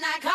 night, night.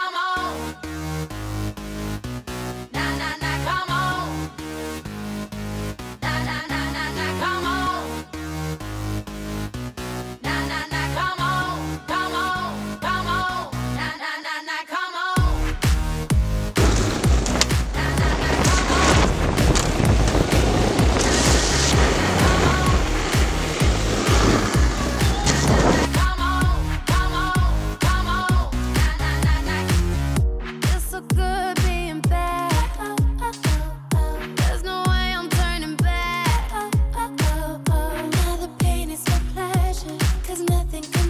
nothing